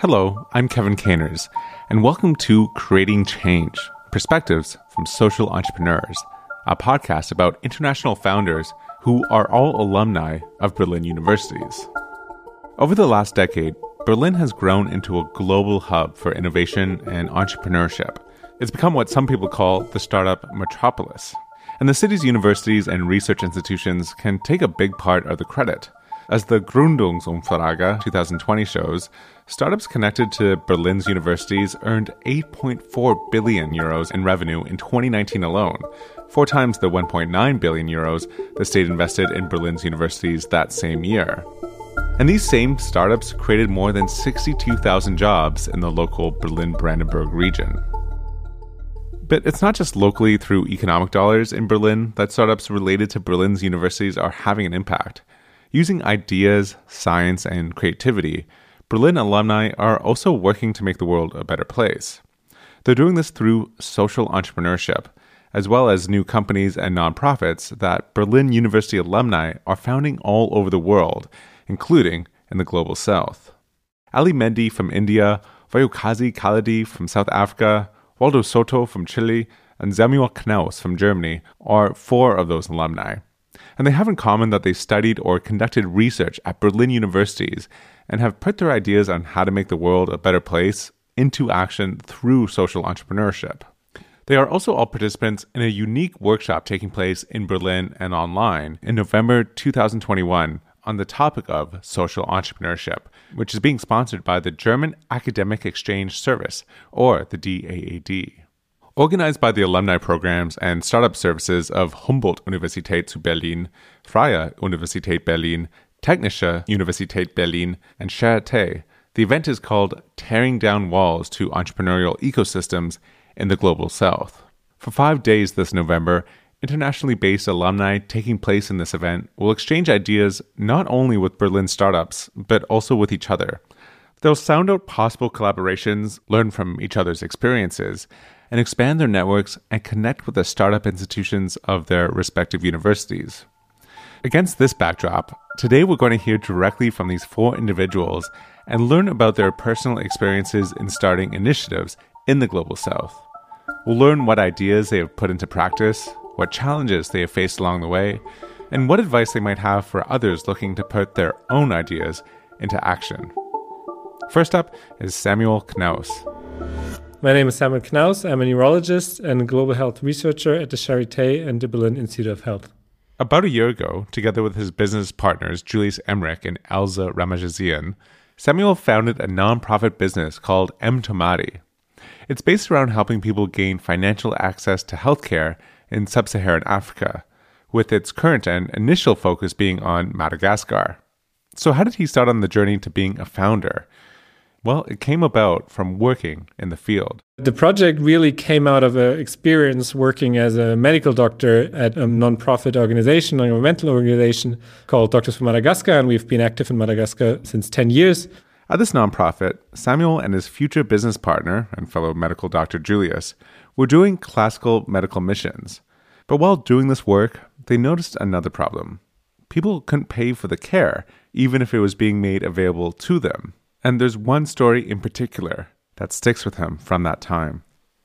Hello, I'm Kevin Caners, and welcome to Creating Change Perspectives from Social Entrepreneurs, a podcast about international founders who are all alumni of Berlin universities. Over the last decade, Berlin has grown into a global hub for innovation and entrepreneurship. It's become what some people call the startup metropolis. And the city's universities and research institutions can take a big part of the credit. As the Gründungsumfrage 2020 shows, startups connected to Berlin's universities earned 8.4 billion euros in revenue in 2019 alone, four times the 1.9 billion euros the state invested in Berlin's universities that same year. And these same startups created more than 62,000 jobs in the local Berlin Brandenburg region. But it's not just locally through economic dollars in Berlin that startups related to Berlin's universities are having an impact. Using ideas, science, and creativity, Berlin alumni are also working to make the world a better place. They're doing this through social entrepreneurship, as well as new companies and nonprofits that Berlin University alumni are founding all over the world, including in the global south. Ali Mehdi from India, Vuyokazie Kadalie from South Africa, Waldo Soto from Chile, and Samuel Knauss from Germany are four of those alumni and they have in common that they studied or conducted research at Berlin universities and have put their ideas on how to make the world a better place into action through social entrepreneurship. They are also all participants in a unique workshop taking place in Berlin and online in November 2021 on the topic of social entrepreneurship, which is being sponsored by the German Academic Exchange Service, or the DAAD. Organized by the alumni programs and startup services of Humboldt Universität zu Berlin, Freie Universität Berlin, Technische Universität Berlin, and Charité, the event is called Tearing Down Walls to Entrepreneurial Ecosystems in the Global South. For five days this November, internationally based alumni taking place in this event will exchange ideas not only with Berlin startups, but also with each other. They'll sound out possible collaborations, learn from each other's experiences, and expand their networks and connect with the startup institutions of their respective universities. Against this backdrop, today we're going to hear directly from these four individuals and learn about their personal experiences in starting initiatives in the Global South. We'll learn what ideas they have put into practice, what challenges they have faced along the way, and what advice they might have for others looking to put their own ideas into action. First up is Samuel Knauss. My name is Samuel Knauss. I'm a neurologist and global health researcher at the Charité and the Berlin Institute of Health. About a year ago, together with his business partners Julius Emmerich and Elza Ramajazian, Samuel founded a nonprofit business called mTOMADY. It's based around helping people gain financial access to healthcare in sub Saharan Africa, with its current and initial focus being on Madagascar. So, how did he start on the journey to being a founder? Well, it came about from working in the field. The project really came out of an experience working as a medical doctor at a nonprofit organization, a governmental organization called Doctors for Madagascar, and we've been active in Madagascar since 10 years. At this nonprofit, Samuel and his future business partner and fellow medical doctor Julius were doing classical medical missions. But while doing this work, they noticed another problem. People couldn't pay for the care, even if it was being made available to them. And there's one story in particular that sticks with him from that time.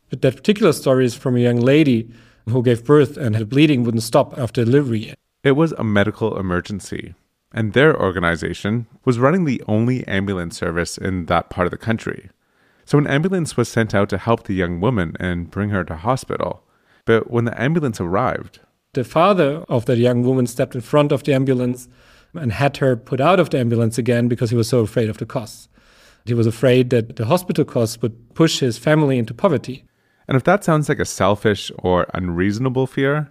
But that particular story is from a young lady who gave birth and her bleeding wouldn't stop after delivery. It was a medical emergency, and their organization was running the only ambulance service in that part of the country. So an ambulance was sent out to help the young woman and bring her to hospital. But when the ambulance arrived, the father of that young woman stepped in front of the ambulance and had her put out of the ambulance again because he was so afraid of the costs. He was afraid that the hospital costs would push his family into poverty. And if that sounds like a selfish or unreasonable fear,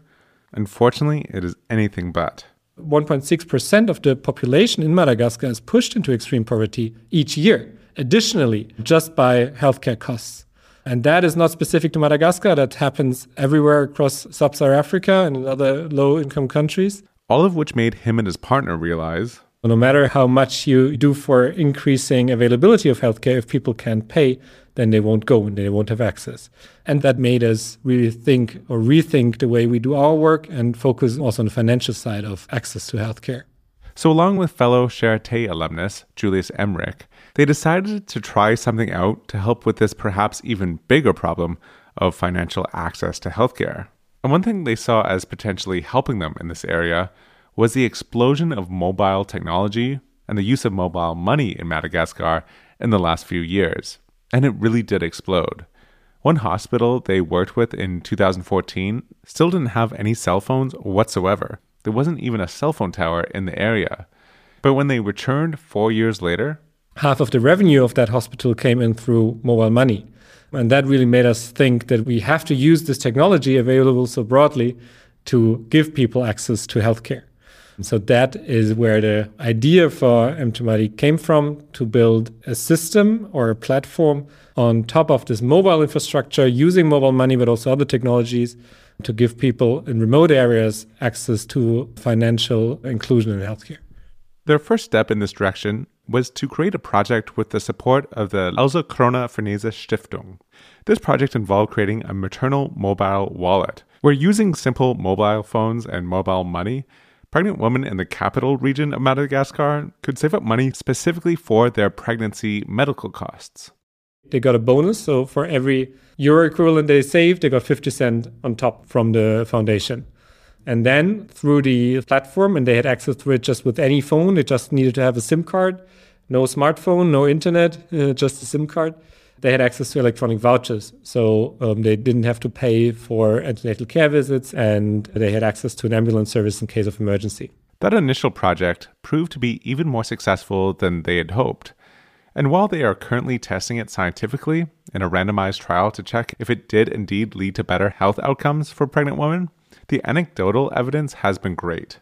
unfortunately, it is anything but. 1.6% of the population in Madagascar is pushed into extreme poverty each year, additionally, just by healthcare costs. And that is not specific to Madagascar, that happens everywhere across sub Saharan Africa and in other low income countries all of which made him and his partner realize no matter how much you do for increasing availability of healthcare, if people can't pay, then they won't go and they won't have access. And that made us really think or rethink the way we do our work and focus also on the financial side of access to healthcare. So, along with fellow Charité alumnus Julius Emmerich, they decided to try something out to help with this perhaps even bigger problem of financial access to healthcare. And one thing they saw as potentially helping them in this area was the explosion of mobile technology and the use of mobile money in Madagascar in the last few years. And it really did explode. One hospital they worked with in 2014 still didn't have any cell phones whatsoever. There wasn't even a cell phone tower in the area. But when they returned four years later, half of the revenue of that hospital came in through mobile money. And that really made us think that we have to use this technology available so broadly to give people access to healthcare. So that is where the idea for mTOMADY came from to build a system or a platform on top of this mobile infrastructure using mobile money, but also other technologies to give people in remote areas access to financial inclusion in healthcare. Their first step in this direction was to create a project with the support of the Else Kröner-Fresenius-Stiftung. This project involved creating a maternal mobile wallet, where using simple mobile phones and mobile money, pregnant women in the capital region of Madagascar could save up money specifically for their pregnancy medical costs. They got a bonus, so for every euro equivalent they saved, they got 50 cents on top from the foundation. And then through the platform, and they had access to it just with any phone, they just needed to have a SIM card, no smartphone, no internet, uh, just a SIM card they had access to electronic vouchers. So um, they didn't have to pay for antenatal care visits and they had access to an ambulance service in case of emergency. That initial project proved to be even more successful than they had hoped. And while they are currently testing it scientifically in a randomized trial to check if it did indeed lead to better health outcomes for pregnant women, the anecdotal evidence has been great.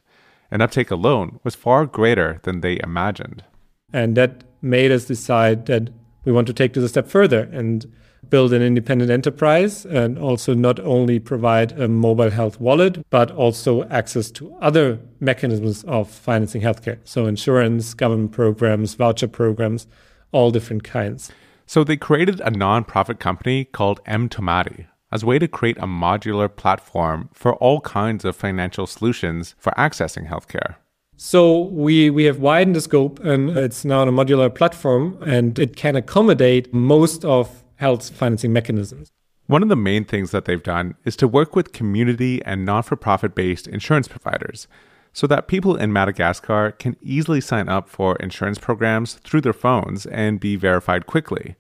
And uptake alone was far greater than they imagined. And that made us decide that we want to take this a step further and build an independent enterprise and also not only provide a mobile health wallet, but also access to other mechanisms of financing healthcare. So, insurance, government programs, voucher programs, all different kinds. So, they created a nonprofit company called mTOMADY as a way to create a modular platform for all kinds of financial solutions for accessing healthcare. So we, we have widened the scope and it's now a modular platform and it can accommodate most of health financing mechanisms. One of the main things that they've done is to work with community and non for profit based insurance providers so that people in Madagascar can easily sign up for insurance programs through their phones and be verified quickly.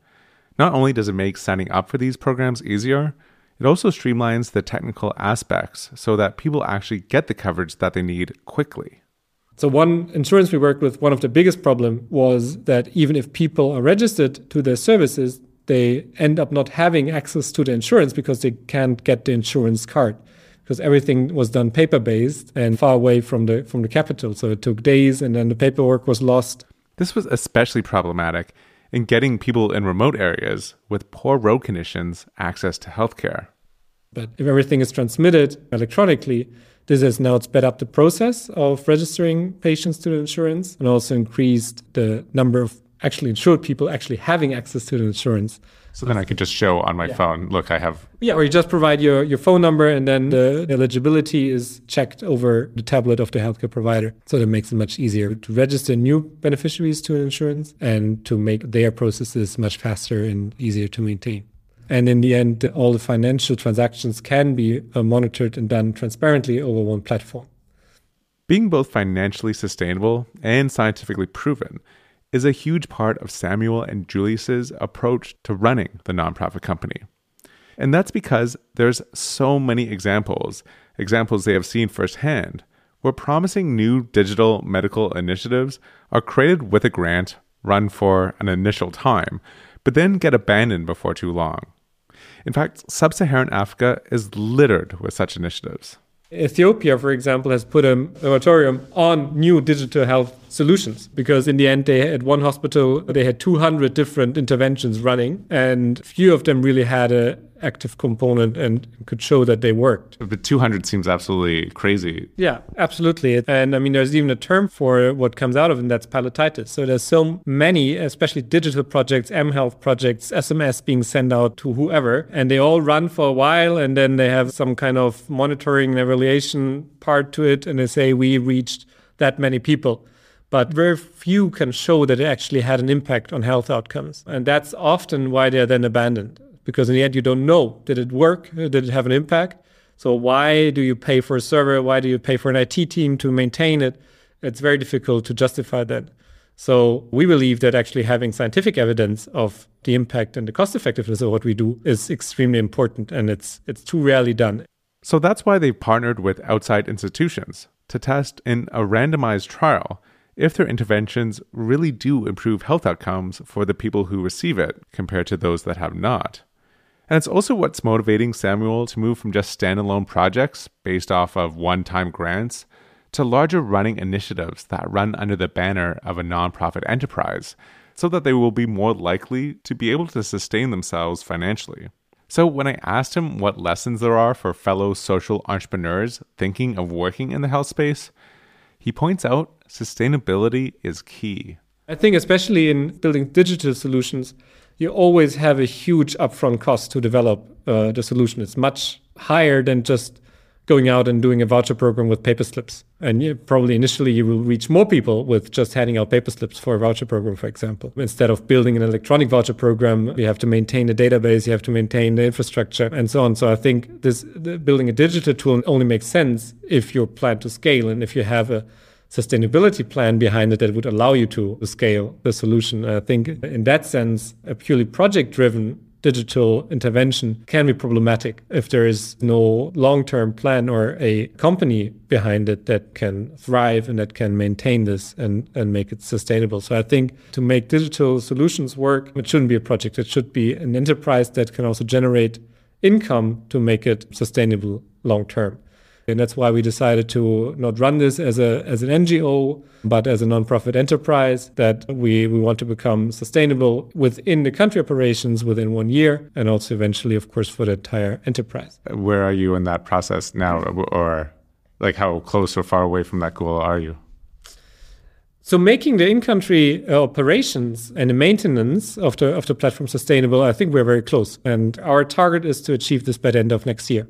Not only does it make signing up for these programs easier, it also streamlines the technical aspects so that people actually get the coverage that they need quickly. So one insurance we worked with, one of the biggest problem was that even if people are registered to their services, they end up not having access to the insurance because they can't get the insurance card because everything was done paper based and far away from the from the capital. So it took days and then the paperwork was lost. This was especially problematic in getting people in remote areas with poor road conditions access to healthcare. But if everything is transmitted electronically, this has now sped up the process of registering patients to the insurance and also increased the number of actually insured people actually having access to the insurance. So then I could just show on my yeah. phone, look, I have. Yeah, or you just provide your, your phone number and then the eligibility is checked over the tablet of the healthcare provider. So that makes it much easier to register new beneficiaries to an insurance and to make their processes much faster and easier to maintain. And in the end, all the financial transactions can be uh, monitored and done transparently over one platform. Being both financially sustainable and scientifically proven is a huge part of Samuel and Julius's approach to running the nonprofit company. And that's because there's so many examples, examples they have seen firsthand, where promising new digital medical initiatives are created with a grant run for an initial time, but then get abandoned before too long. In fact, sub Saharan Africa is littered with such initiatives. Ethiopia, for example, has put a moratorium on new digital health solutions because in the end they at one hospital they had 200 different interventions running and few of them really had a active component and could show that they worked. But 200 seems absolutely crazy. Yeah, absolutely. And I mean, there's even a term for what comes out of it, and that's pilotitis. So there's so many, especially digital projects, M Health projects, SMS being sent out to whoever, and they all run for a while, and then they have some kind of monitoring and evaluation part to it, and they say we reached that many people but very few can show that it actually had an impact on health outcomes. And that's often why they're then abandoned, because in the end, you don't know did it work? Did it have an impact? So, why do you pay for a server? Why do you pay for an IT team to maintain it? It's very difficult to justify that. So, we believe that actually having scientific evidence of the impact and the cost effectiveness of what we do is extremely important, and it's, it's too rarely done. So, that's why they've partnered with outside institutions to test in a randomized trial if their interventions really do improve health outcomes for the people who receive it compared to those that have not. And it's also what's motivating Samuel to move from just standalone projects based off of one time grants to larger running initiatives that run under the banner of a nonprofit enterprise so that they will be more likely to be able to sustain themselves financially. So, when I asked him what lessons there are for fellow social entrepreneurs thinking of working in the health space, he points out sustainability is key. I think, especially in building digital solutions, you always have a huge upfront cost to develop uh, the solution. It's much higher than just going out and doing a voucher program with paper slips. And you, probably initially you will reach more people with just handing out paper slips for a voucher program, for example. Instead of building an electronic voucher program, you have to maintain a database, you have to maintain the infrastructure, and so on. So I think this building a digital tool only makes sense if you plan to scale and if you have a sustainability plan behind it that would allow you to scale the solution. I think in that sense, a purely project driven digital intervention can be problematic if there is no long term plan or a company behind it that can thrive and that can maintain this and, and make it sustainable. So I think to make digital solutions work, it shouldn't be a project. It should be an enterprise that can also generate income to make it sustainable long term. And that's why we decided to not run this as a as an NGO, but as a nonprofit enterprise that we, we want to become sustainable within the country operations within one year and also eventually of course for the entire enterprise. Where are you in that process now or like how close or far away from that goal are you? So making the in-country uh, operations and the maintenance of the of the platform sustainable, I think we're very close. And our target is to achieve this by the end of next year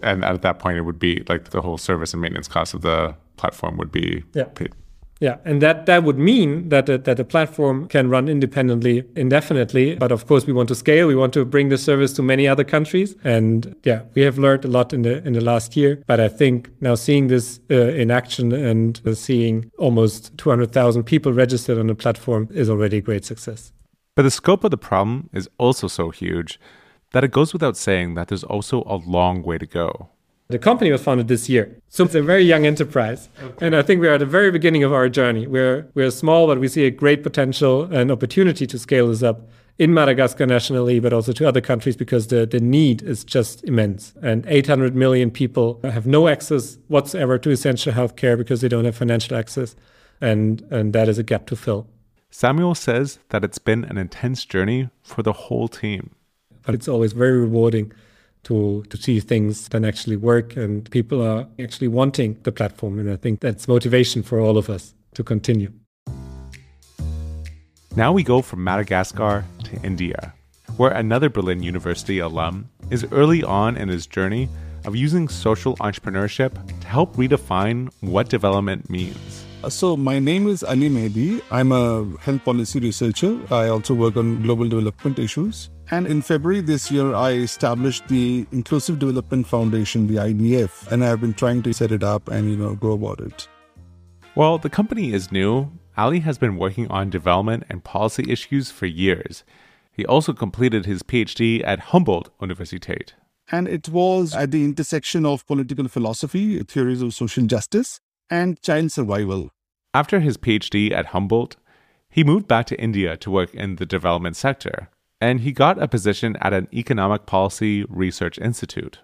and at that point it would be like the whole service and maintenance cost of the platform would be yeah. paid. Yeah, and that, that would mean that the, that the platform can run independently indefinitely. But of course, we want to scale. We want to bring the service to many other countries. And yeah, we have learned a lot in the in the last year. But I think now seeing this uh, in action and uh, seeing almost 200,000 people registered on the platform is already a great success. But the scope of the problem is also so huge that it goes without saying that there's also a long way to go. The company was founded this year. So it's a very young enterprise. Okay. And I think we're at the very beginning of our journey. We're, we're small, but we see a great potential and opportunity to scale this up in Madagascar nationally, but also to other countries because the, the need is just immense. And 800 million people have no access whatsoever to essential healthcare because they don't have financial access. And, and that is a gap to fill. Samuel says that it's been an intense journey for the whole team but it's always very rewarding to to see things that actually work and people are actually wanting the platform and i think that's motivation for all of us to continue now we go from madagascar to india where another berlin university alum is early on in his journey of using social entrepreneurship to help redefine what development means uh, so, my name is Ali Mehdi. I'm a health policy researcher. I also work on global development issues. And in February this year, I established the Inclusive Development Foundation, the IDF, and I've been trying to set it up and, you know, go about it. While the company is new, Ali has been working on development and policy issues for years. He also completed his PhD at Humboldt Universität. And it was at the intersection of political philosophy, theories of social justice, and child survival. After his PhD at Humboldt, he moved back to India to work in the development sector and he got a position at an economic policy research institute.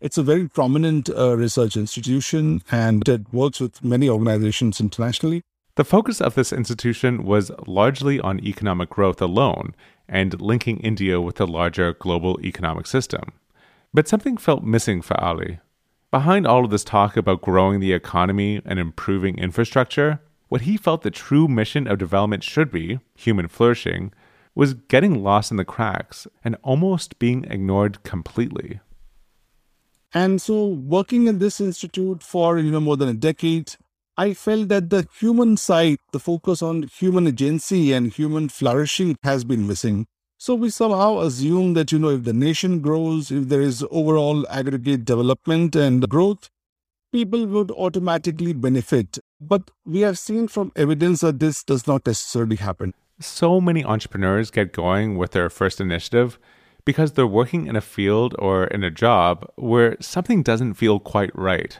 It's a very prominent uh, research institution and it works with many organizations internationally. The focus of this institution was largely on economic growth alone and linking India with the larger global economic system. But something felt missing for Ali. Behind all of this talk about growing the economy and improving infrastructure, what he felt the true mission of development should be, human flourishing, was getting lost in the cracks and almost being ignored completely. And so, working in this institute for you know more than a decade, I felt that the human side, the focus on human agency and human flourishing has been missing. So we somehow assume that, you know, if the nation grows, if there is overall aggregate development and growth, people would automatically benefit. But we have seen from evidence that this does not necessarily happen. So many entrepreneurs get going with their first initiative because they're working in a field or in a job where something doesn't feel quite right,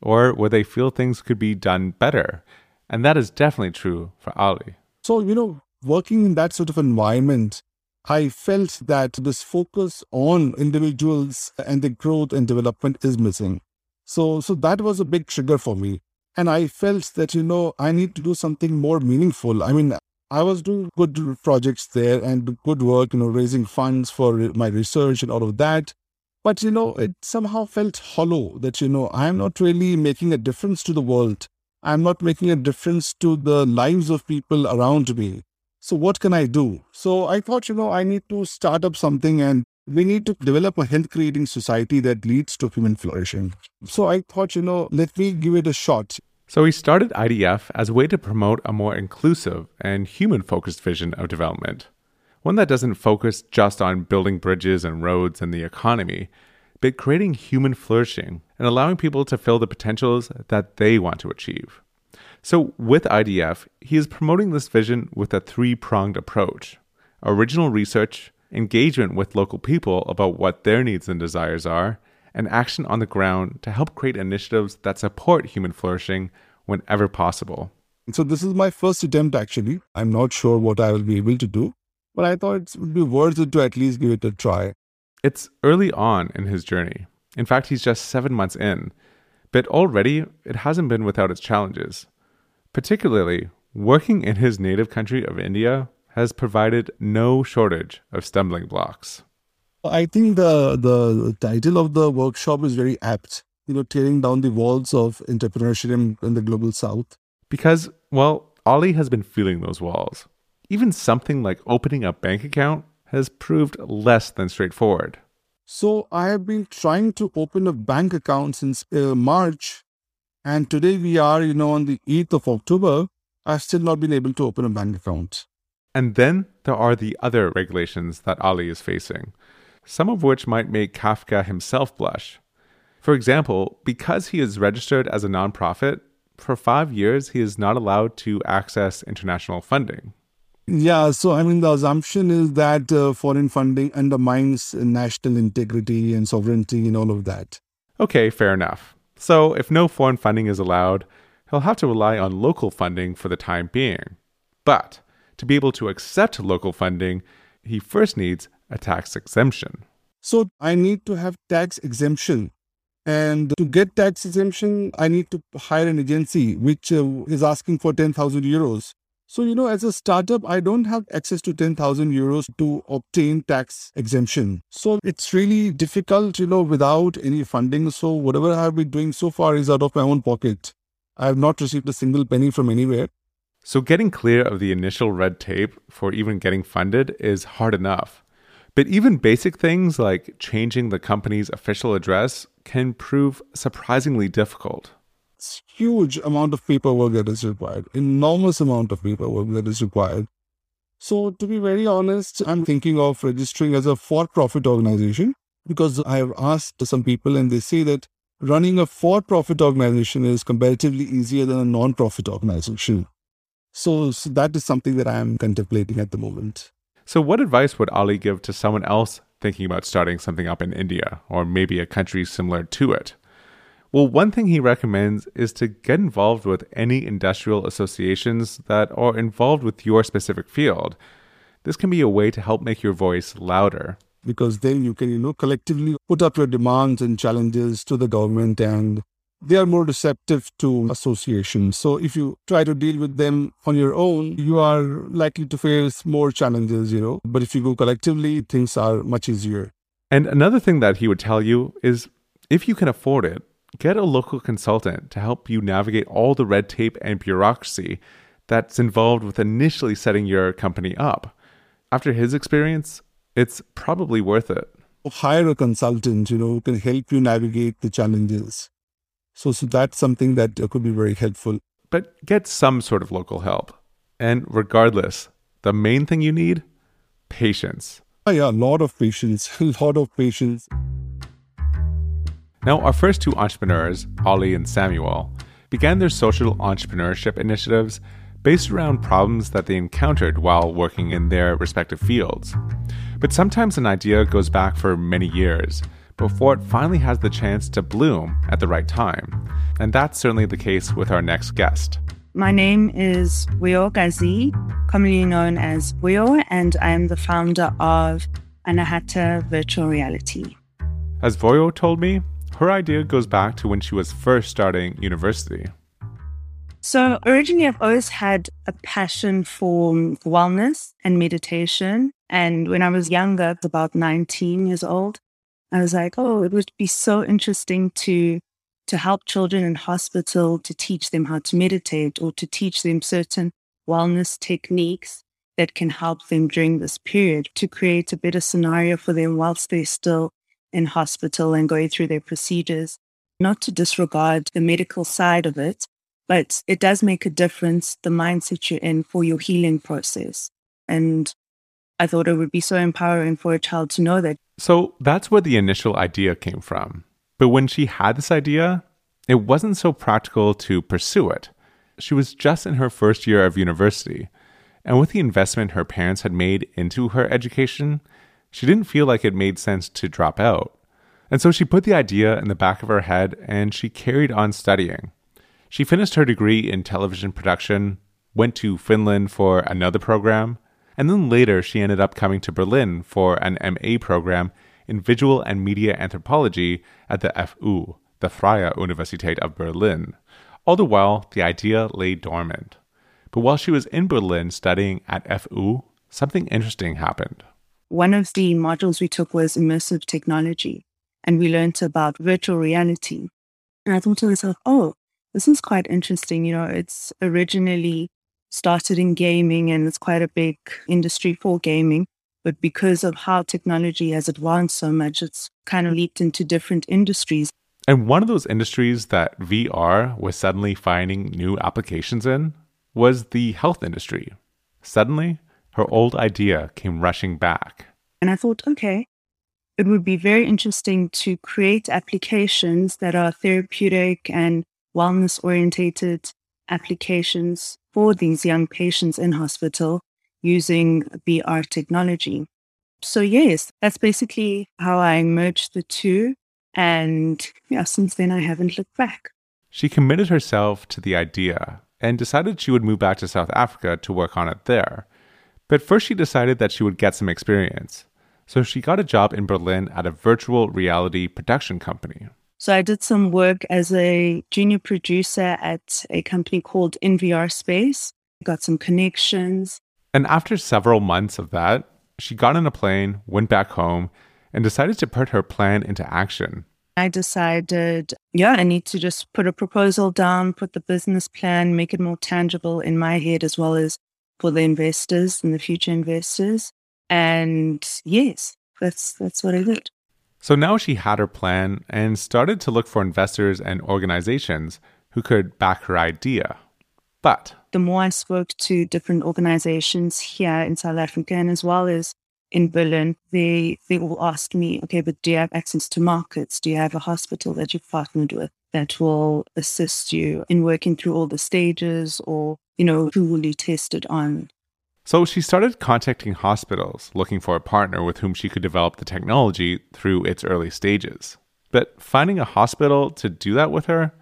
or where they feel things could be done better. And that is definitely true for Ali. So, you know, working in that sort of environment, I felt that this focus on individuals and the growth and development is missing. So, so that was a big trigger for me. And I felt that, you know, I need to do something more meaningful. I mean, I was doing good projects there and good work, you know, raising funds for my research and all of that. But, you know, it somehow felt hollow that, you know, I'm not really making a difference to the world. I'm not making a difference to the lives of people around me. So, what can I do? So, I thought, you know, I need to start up something and we need to develop a health creating society that leads to human flourishing. So I thought, you know, let me give it a shot. So he started IDF as a way to promote a more inclusive and human focused vision of development. One that doesn't focus just on building bridges and roads and the economy, but creating human flourishing and allowing people to fill the potentials that they want to achieve. So, with IDF, he is promoting this vision with a three pronged approach original research, engagement with local people about what their needs and desires are, and action on the ground to help create initiatives that support human flourishing whenever possible. So, this is my first attempt actually. I'm not sure what I will be able to do, but I thought it would be worth it to at least give it a try. It's early on in his journey. In fact, he's just seven months in, but already it hasn't been without its challenges. Particularly, working in his native country of India has provided no shortage of stumbling blocks. I think the the title of the workshop is very apt. You know, tearing down the walls of entrepreneurship in the global south. Because, well, Ali has been feeling those walls. Even something like opening a bank account has proved less than straightforward. So I have been trying to open a bank account since uh, March, and today we are, you know, on the 8th of October. I've still not been able to open a bank account. And then there are the other regulations that Ali is facing, some of which might make Kafka himself blush. For example, because he is registered as a nonprofit, for five years he is not allowed to access international funding. Yeah, so I mean, the assumption is that uh, foreign funding undermines national integrity and sovereignty and all of that. Okay, fair enough. So, if no foreign funding is allowed, he'll have to rely on local funding for the time being. But to be able to accept local funding, he first needs a tax exemption. So I need to have tax exemption. And to get tax exemption, I need to hire an agency which uh, is asking for 10,000 euros. So, you know, as a startup, I don't have access to 10,000 euros to obtain tax exemption. So it's really difficult, you know, without any funding. So whatever I have been doing so far is out of my own pocket. I have not received a single penny from anywhere. So, getting clear of the initial red tape for even getting funded is hard enough. But even basic things like changing the company's official address can prove surprisingly difficult. Huge amount of paperwork that is required, enormous amount of paperwork that is required. So, to be very honest, I'm thinking of registering as a for profit organization because I have asked some people and they say that running a for profit organization is comparatively easier than a non profit organization. So, so that is something that I am contemplating at the moment. So, what advice would Ali give to someone else thinking about starting something up in India or maybe a country similar to it? Well, one thing he recommends is to get involved with any industrial associations that are involved with your specific field. This can be a way to help make your voice louder. Because then you can, you know, collectively put up your demands and challenges to the government and they are more receptive to associations. So if you try to deal with them on your own, you are likely to face more challenges, you know. But if you go collectively, things are much easier. And another thing that he would tell you is if you can afford it, get a local consultant to help you navigate all the red tape and bureaucracy that's involved with initially setting your company up. After his experience, it's probably worth it. Hire a consultant, you know, who can help you navigate the challenges. So, so that's something that uh, could be very helpful. but get some sort of local help. And regardless, the main thing you need patience. Oh, yeah, a lot of patience, a lot of patience. Now, our first two entrepreneurs, Ali and Samuel, began their social entrepreneurship initiatives based around problems that they encountered while working in their respective fields. But sometimes an idea goes back for many years before it finally has the chance to bloom at the right time. And that's certainly the case with our next guest. My name is Vuyokazie, commonly known as Vuyo, and I am the founder of Anahata Virtual Reality. As Vuyo told me, her idea goes back to when she was first starting university. So, originally, I've always had a passion for wellness and meditation. And when I was younger, about 19 years old, I was like, oh, it would be so interesting to to help children in hospital to teach them how to meditate or to teach them certain wellness techniques that can help them during this period to create a better scenario for them whilst they're still in hospital and going through their procedures. Not to disregard the medical side of it, but it does make a difference the mindset you're in for your healing process. And I thought it would be so empowering for a child to know that. So that's where the initial idea came from. But when she had this idea, it wasn't so practical to pursue it. She was just in her first year of university, and with the investment her parents had made into her education, she didn't feel like it made sense to drop out. And so she put the idea in the back of her head and she carried on studying. She finished her degree in television production, went to Finland for another program, and then later she ended up coming to Berlin for an MA program in visual and media anthropology at the FU, the Freie Universität of Berlin. All the while, the idea lay dormant. But while she was in Berlin studying at FU, something interesting happened. One of the modules we took was immersive technology, and we learned about virtual reality. And I thought to myself, oh, this is quite interesting. You know, it's originally started in gaming and it's quite a big industry for gaming. But because of how technology has advanced so much, it's kind of leaped into different industries. And one of those industries that VR was suddenly finding new applications in was the health industry. Suddenly, her old idea came rushing back. And I thought, okay, it would be very interesting to create applications that are therapeutic and wellness orientated applications for these young patients in hospital using VR technology. So, yes, that's basically how I merged the two. And yeah, since then, I haven't looked back. She committed herself to the idea and decided she would move back to South Africa to work on it there. But first, she decided that she would get some experience. So she got a job in Berlin at a virtual reality production company. So I did some work as a junior producer at a company called NVR Space. Got some connections. And after several months of that, she got on a plane, went back home, and decided to put her plan into action. I decided, yeah, I need to just put a proposal down, put the business plan, make it more tangible in my head as well as for the investors and the future investors. And yes, that's that's what I did. So now she had her plan and started to look for investors and organizations who could back her idea. But the more I spoke to different organizations here in South Africa and as well as in Berlin, they they all asked me, okay, but do you have access to markets? Do you have a hospital that you've partnered with that will assist you in working through all the stages or, you know, who will you test it on? So she started contacting hospitals looking for a partner with whom she could develop the technology through its early stages. But finding a hospital to do that with her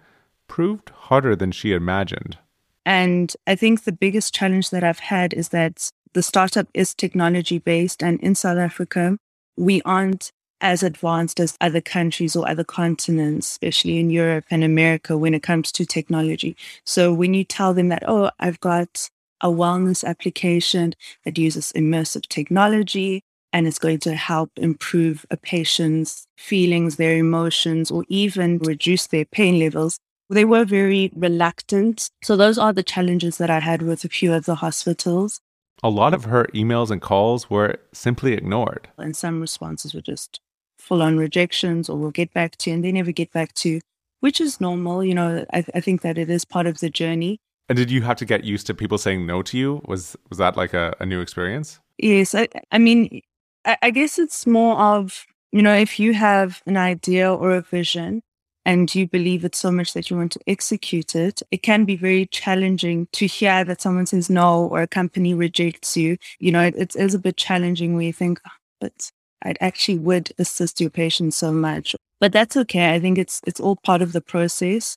proved harder than she imagined. And I think the biggest challenge that I've had is that the startup is technology based, and in South Africa, we aren't as advanced as other countries or other continents, especially in Europe and America, when it comes to technology. So when you tell them that, oh, I've got a wellness application that uses immersive technology and it's going to help improve a patient's feelings, their emotions, or even reduce their pain levels. They were very reluctant. So, those are the challenges that I had with a few of the hospitals. A lot of her emails and calls were simply ignored. And some responses were just full on rejections or we'll get back to you, and they never get back to you, which is normal. You know, I, I think that it is part of the journey. And did you have to get used to people saying no to you? Was was that like a, a new experience? Yes. I, I mean, I, I guess it's more of, you know, if you have an idea or a vision and you believe it so much that you want to execute it, it can be very challenging to hear that someone says no or a company rejects you. You know, it, it is a bit challenging where you think, oh, but I actually would assist your patient so much. But that's okay. I think it's it's all part of the process.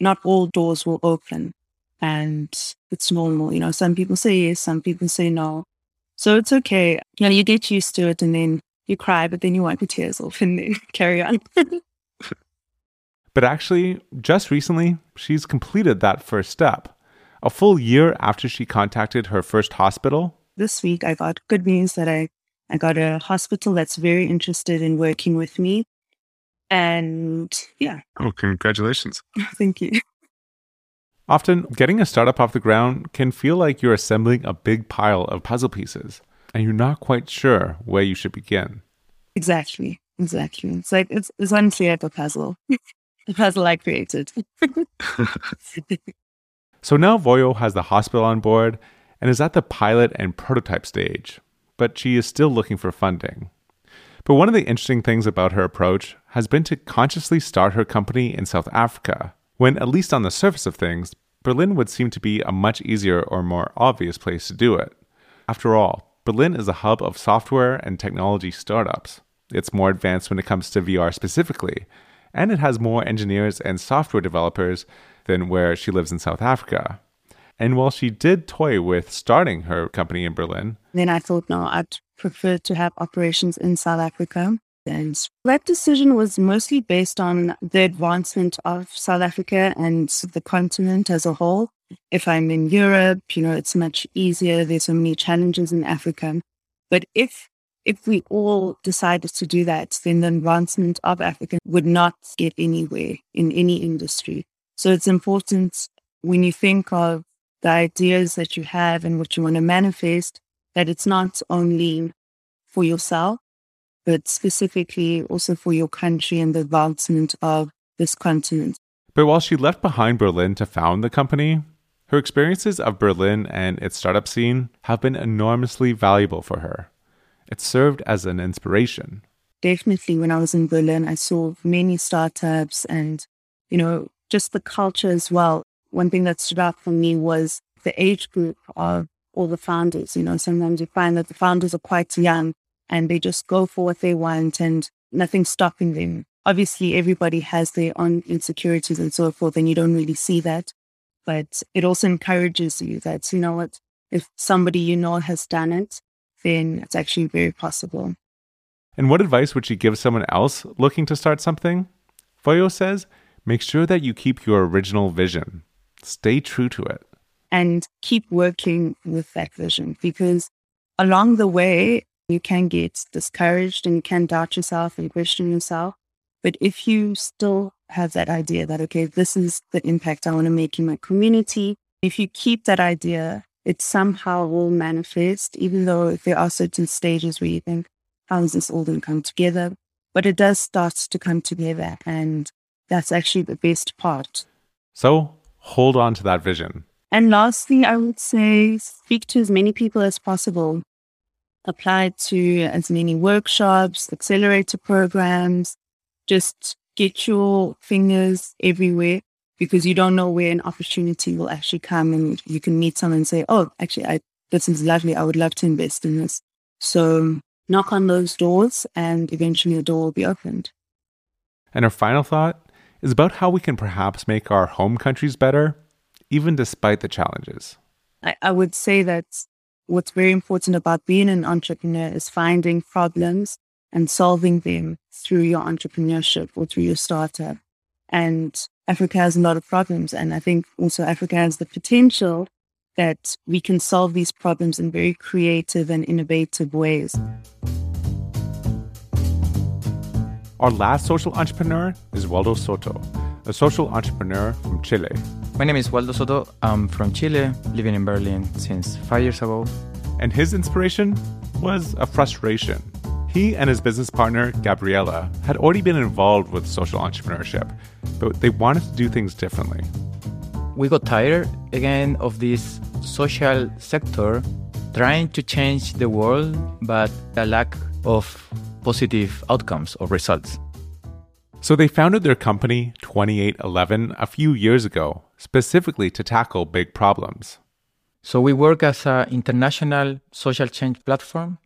Not all doors will open and it's normal. You know, some people say yes, some people say no. So it's okay. You know, you get used to it and then you cry, but then you wipe your tears off and then carry on. but actually, just recently, she's completed that first step. A full year after she contacted her first hospital. This week, I got good news that I, I got a hospital that's very interested in working with me. And yeah. Oh, congratulations. Thank you. Often, getting a startup off the ground can feel like you're assembling a big pile of puzzle pieces, and you're not quite sure where you should begin. Exactly. Exactly. It's like, it's, it's honestly like a puzzle. a puzzle I created. so now Vuyo has the hospital on board and is at the pilot and prototype stage, but she is still looking for funding. But one of the interesting things about her approach has been to consciously start her company in South Africa when, at least on the surface of things, Berlin would seem to be a much easier or more obvious place to do it. After all, Berlin is a hub of software and technology startups. It's more advanced when it comes to VR specifically, and it has more engineers and software developers than where she lives in South Africa. And while she did toy with starting her company in Berlin, then I thought, no, I'd prefer to have operations in South Africa. And that decision was mostly based on the advancement of South Africa and the continent as a whole. If I'm in Europe, you know, it's much easier. There's so many challenges in Africa. But if if we all decided to do that, then the advancement of Africa would not get anywhere in any industry. So it's important when you think of the ideas that you have and what you want to manifest, that it's not only for yourself, but specifically also for your country and the advancement of this continent. But while she left behind Berlin to found the company, her experiences of Berlin and its startup scene have been enormously valuable for her. It served as an inspiration. Definitely, when I was in Berlin, I saw many startups and, you know, just the culture as well. One thing that stood out for me was the age group of all the founders. You know, sometimes you find that the founders are quite young and they just go for what they want and nothing's stopping them. Obviously, everybody has their own insecurities and so forth, and you don't really see that. But it also encourages you that, you know what, if somebody you know has done it, then it's actually very possible. And what advice would she give someone else looking to start something? Vuyo says, make sure that you keep your original vision. Stay true to it. And keep working with that vision because along the way, you can get discouraged and you can doubt yourself and question yourself. But if you still have that idea that, okay, this is the impact I want to make in my community, if you keep that idea, it somehow will manifest, even though there are certain stages where you think, how is this all going to come together? But it does start to come together. And that's actually the best part. So hold on to that vision. And lastly, I would say speak to as many people as possible apply to as many workshops, accelerator programs, just get your fingers everywhere because you don't know where an opportunity will actually come and you can meet someone and say, oh, actually, I, this is lovely. I would love to invest in this. So knock on those doors and eventually a door will be opened. And our final thought is about how we can perhaps make our home countries better, even despite the challenges. I, I would say that what's very important about being an entrepreneur is finding problems and solving them through your entrepreneurship or through your startup. And Africa has a lot of problems. And I think also Africa has the potential that we can solve these problems in very creative and innovative ways. Our last social entrepreneur is Waldo Soto, a social entrepreneur from Chile. My name is Waldo Soto. I'm from Chile, living in Berlin since five years ago. And his inspiration was a frustration. He and his business partner, Gabriela, had already been involved with social entrepreneurship, but they wanted to do things differently. we got tired again of this social sector trying to change the world, but a lack of positive outcomes or results. So they founded their company 2811 a few years ago, specifically to tackle big problems. So we work as an international social change platform,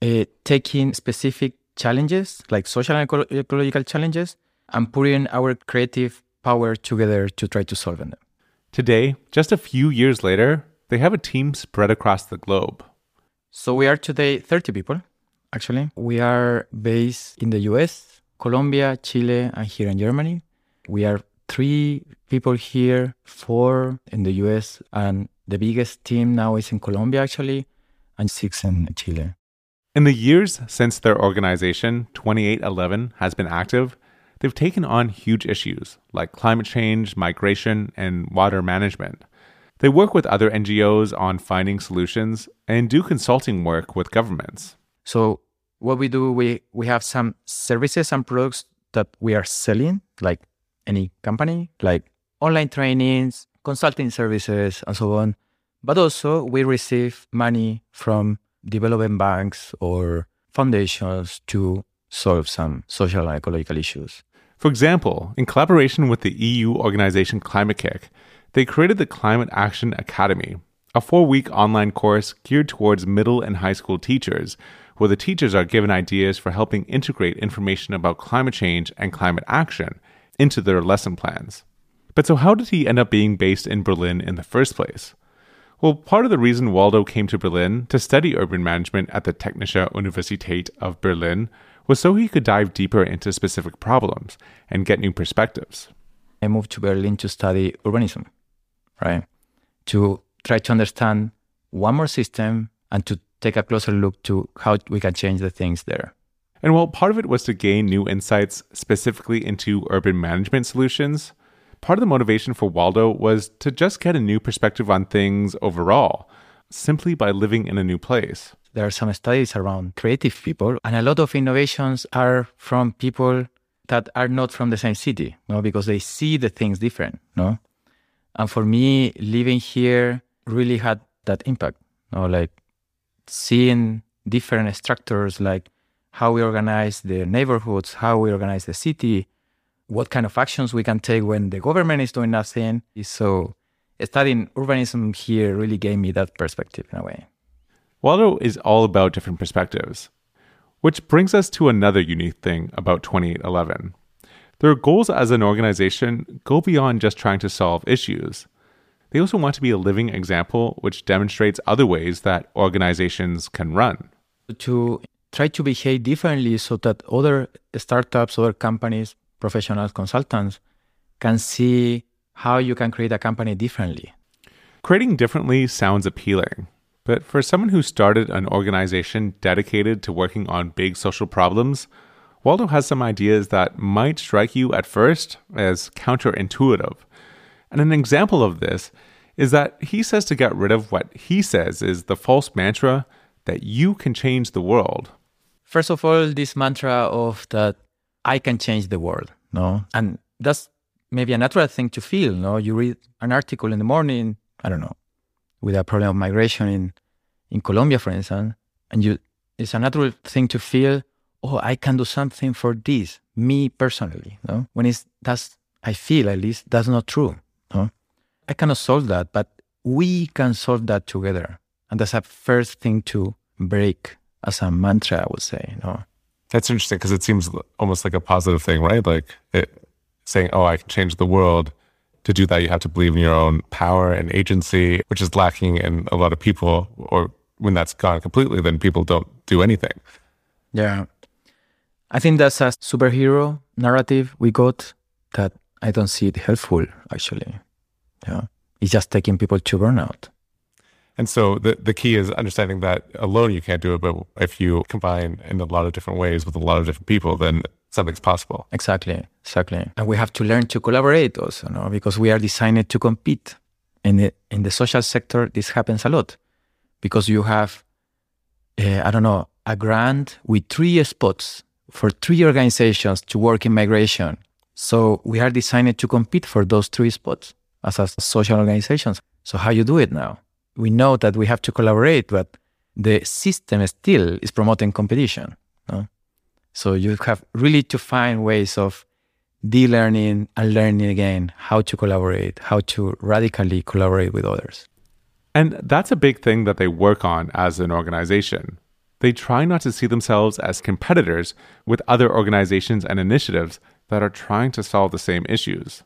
uh, taking specific challenges like social and eco- ecological challenges and putting our creative power together to try to solve them. Today, just a few years later, they have a team spread across the globe. So we are today 30 people, actually. We are based in the US, Colombia, Chile, and here in Germany. We are three people here, four in the US, and the biggest team now is in Colombia, actually, and six in Chile. In the years since their organization, 2811, has been active, they've taken on huge issues like climate change, migration, and water management. They work with other NGOs on finding solutions and do consulting work with governments. So what we do, we, we have some services and products that we are selling, like any company, like online trainings, consulting services, and so on. But also we receive money from development banks or foundations to solve some social and ecological issues. For example, in collaboration with the EU organization Climate-KIC, they created the Climate Action Academy, a four week online course geared towards middle and high school teachers, where the teachers are given ideas for helping integrate information about climate change and climate action into their lesson plans. But so, how did he end up being based in Berlin in the first place? Well, part of the reason Waldo came to Berlin to study urban management at the Technische Universität of Berlin was so he could dive deeper into specific problems and get new perspectives. I moved to Berlin to study urbanism, right? To try to understand one more system and to take a closer look to how we can change the things there. And while part of it was to gain new insights specifically into urban management solutions, part of the motivation for Waldo was to just get a new perspective on things overall, simply by living in a new place. There are some studies around creative people, and a lot of innovations are from people that are not from the same city, no, because they see the things different, no. And for me, living here really had that impact, no, like seeing different structures, like how we organize the neighborhoods, how we organize the city, what kind of actions we can take when the government is doing nothing. So studying urbanism here really gave me that perspective in a way. Waldo is all about different perspectives, which brings us to another unique thing about 2811. Their goals as an organization go beyond just trying to solve issues. They also want to be a living example which demonstrates other ways that organizations can run. To try to behave differently so that other startups, other companies, professionals, consultants can see how you can create a company differently. Creating differently sounds appealing, but for someone who started an organization dedicated to working on big social problems, Waldo has some ideas that might strike you at first as counterintuitive. And an example of this is that he says to get rid of what he says is the false mantra that you can change the world. First of all, this mantra of that I can change the world, no? And that's maybe a natural thing to feel, no? You read an article in the morning, I don't know, with a problem of migration in, in Colombia, for instance, and you it's a natural thing to feel, oh, I can do something for this, me personally, no? When it's that's I feel at least that's not true. No? I cannot solve that, but we can solve that together. And that's a first thing to break as a mantra, I would say. No? That's interesting because it seems almost like a positive thing, right? Like it, saying, "Oh, I can change the world." To do that, you have to believe in your own power and agency, which is lacking in a lot of people. Or when that's gone completely, then people don't do anything. Yeah, I think that's a superhero narrative we got that I don't see it helpful. Actually, yeah, it's just taking people to burnout. And so the, the key is understanding that alone you can't do it, but if you combine in a lot of different ways with a lot of different people, then something's possible. Exactly, exactly. And we have to learn to collaborate also, no? because we are designed to compete. In the, in the social sector, this happens a lot because you have, uh, I don't know, a grant with three spots for three organizations to work in migration. So we are designed to compete for those three spots. as a social organizations. So how you do it now? We know that we have to collaborate, but the system still is promoting competition. No? So you have really to find ways of de-learning and learning again how to collaborate, how to radically collaborate with others. And that's a big thing that they work on as an organization. They try not to see themselves as competitors with other organizations and initiatives that are trying to solve the same issues.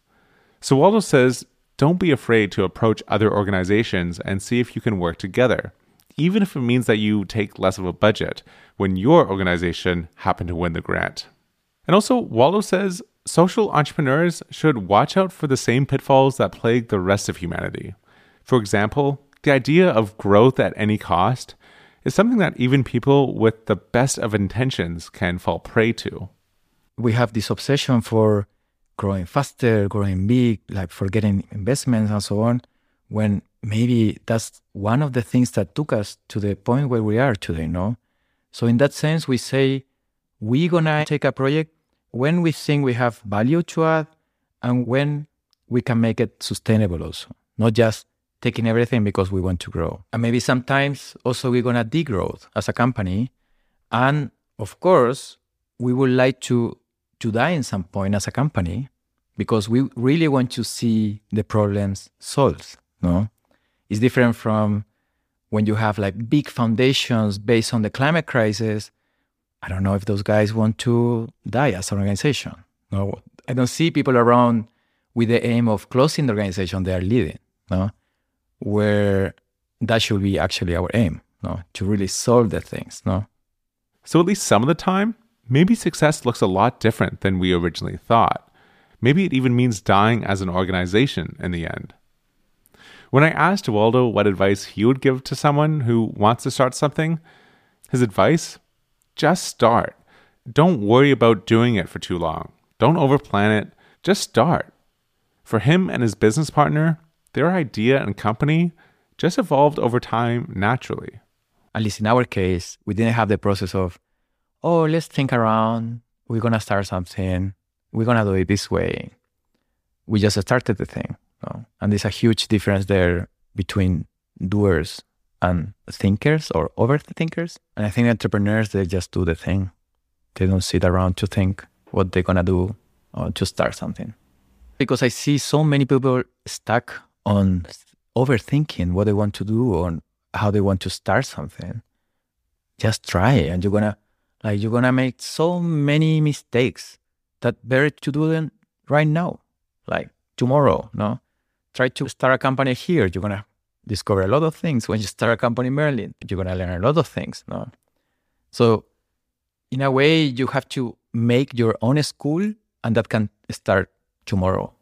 So Waldo says, don't be afraid to approach other organizations and see if you can work together, even if it means that you take less of a budget when your organization happen to win the grant. And also, Waldo says social entrepreneurs should watch out for the same pitfalls that plague the rest of humanity. For example, the idea of growth at any cost is something that even people with the best of intentions can fall prey to. We have this obsession for growing faster, growing big, like for getting investments and so on, when maybe that's one of the things that took us to the point where we are today, no? So in that sense, we say we're gonna take a project when we think we have value to add and when we can make it sustainable also, not just taking everything because we want to grow. And maybe sometimes also we're going to degrow as a company. And of course, we would like to, to die in some point as a company because we really want to see the problems solved. No, it's different from when you have like big foundations based on the climate crisis. I don't know if those guys want to die as an organization. No, I don't see people around with the aim of closing the organization they are leading. No, where that should be actually our aim, no? to really solve the things. No? So, at least some of the time, maybe success looks a lot different than we originally thought. Maybe it even means dying as an organization in the end. When I asked Waldo what advice he would give to someone who wants to start something, his advice just start. Don't worry about doing it for too long. Don't overplan it. Just start. For him and his business partner, their idea and company just evolved over time naturally. At least in our case, we didn't have the process of, oh, let's think around. We're going to start something. We're going to do it this way. We just started the thing. And there's a huge difference there between doers and thinkers or overthinkers. And I think entrepreneurs, they just do the thing. They don't sit around to think what they're going to do or to start something. Because I see so many people stuck on overthinking what they want to do or how they want to start something, just try. And you're gonna like you're gonna make so many mistakes that better to do them right now. Like tomorrow, no? Try to start a company here. You're gonna discover a lot of things. When you start a company in Berlin. you're gonna learn a lot of things, no? So in a way you have to make your own school and that can start tomorrow.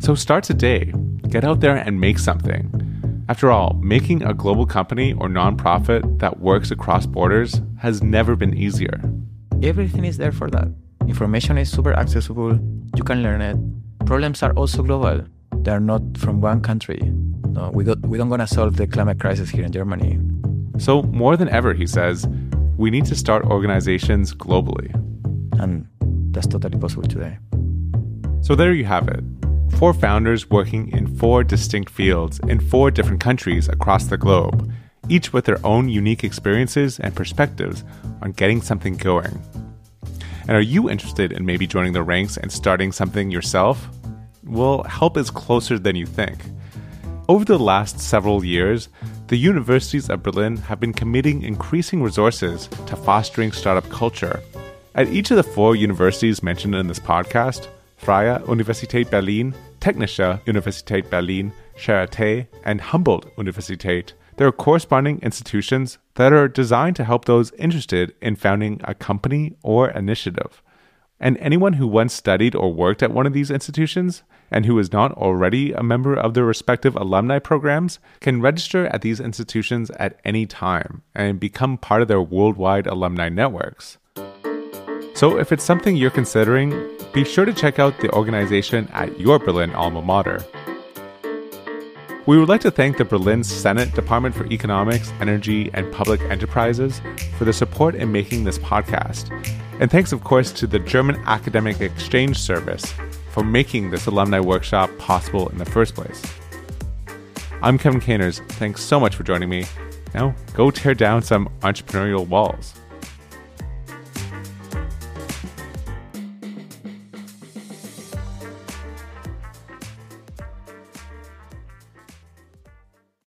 So start today. Get out there and make something. After all, making a global company or nonprofit that works across borders has never been easier. Everything is there for that. Information is super accessible. You can learn it. Problems are also global. They are not from one country. No, we don't, we don't gonna solve the climate crisis here in Germany. So more than ever, he says, we need to start organizations globally. And that's totally possible today. So there you have it four founders working in four distinct fields in four different countries across the globe, each with their own unique experiences and perspectives on getting something going. And are you interested in maybe joining the ranks and starting something yourself? Well, help is closer than you think. Over the last several years, the universities of Berlin have been committing increasing resources to fostering startup culture. At each of the four universities mentioned in this podcast, Freie Universität Berlin, Technische Universität Berlin, Charité, and Humboldt Universität. There are corresponding institutions that are designed to help those interested in founding a company or initiative. And anyone who once studied or worked at one of these institutions and who is not already a member of their respective alumni programs can register at these institutions at any time and become part of their worldwide alumni networks. So, if it's something you're considering, be sure to check out the organization at your Berlin alma mater. We would like to thank the Berlin Senate Department for Economics, Energy, and Public Enterprises for the support in making this podcast. And thanks, of course, to the German Academic Exchange Service for making this alumni workshop possible in the first place. I'm Kevin Caners. Thanks so much for joining me. Now, go tear down some entrepreneurial walls.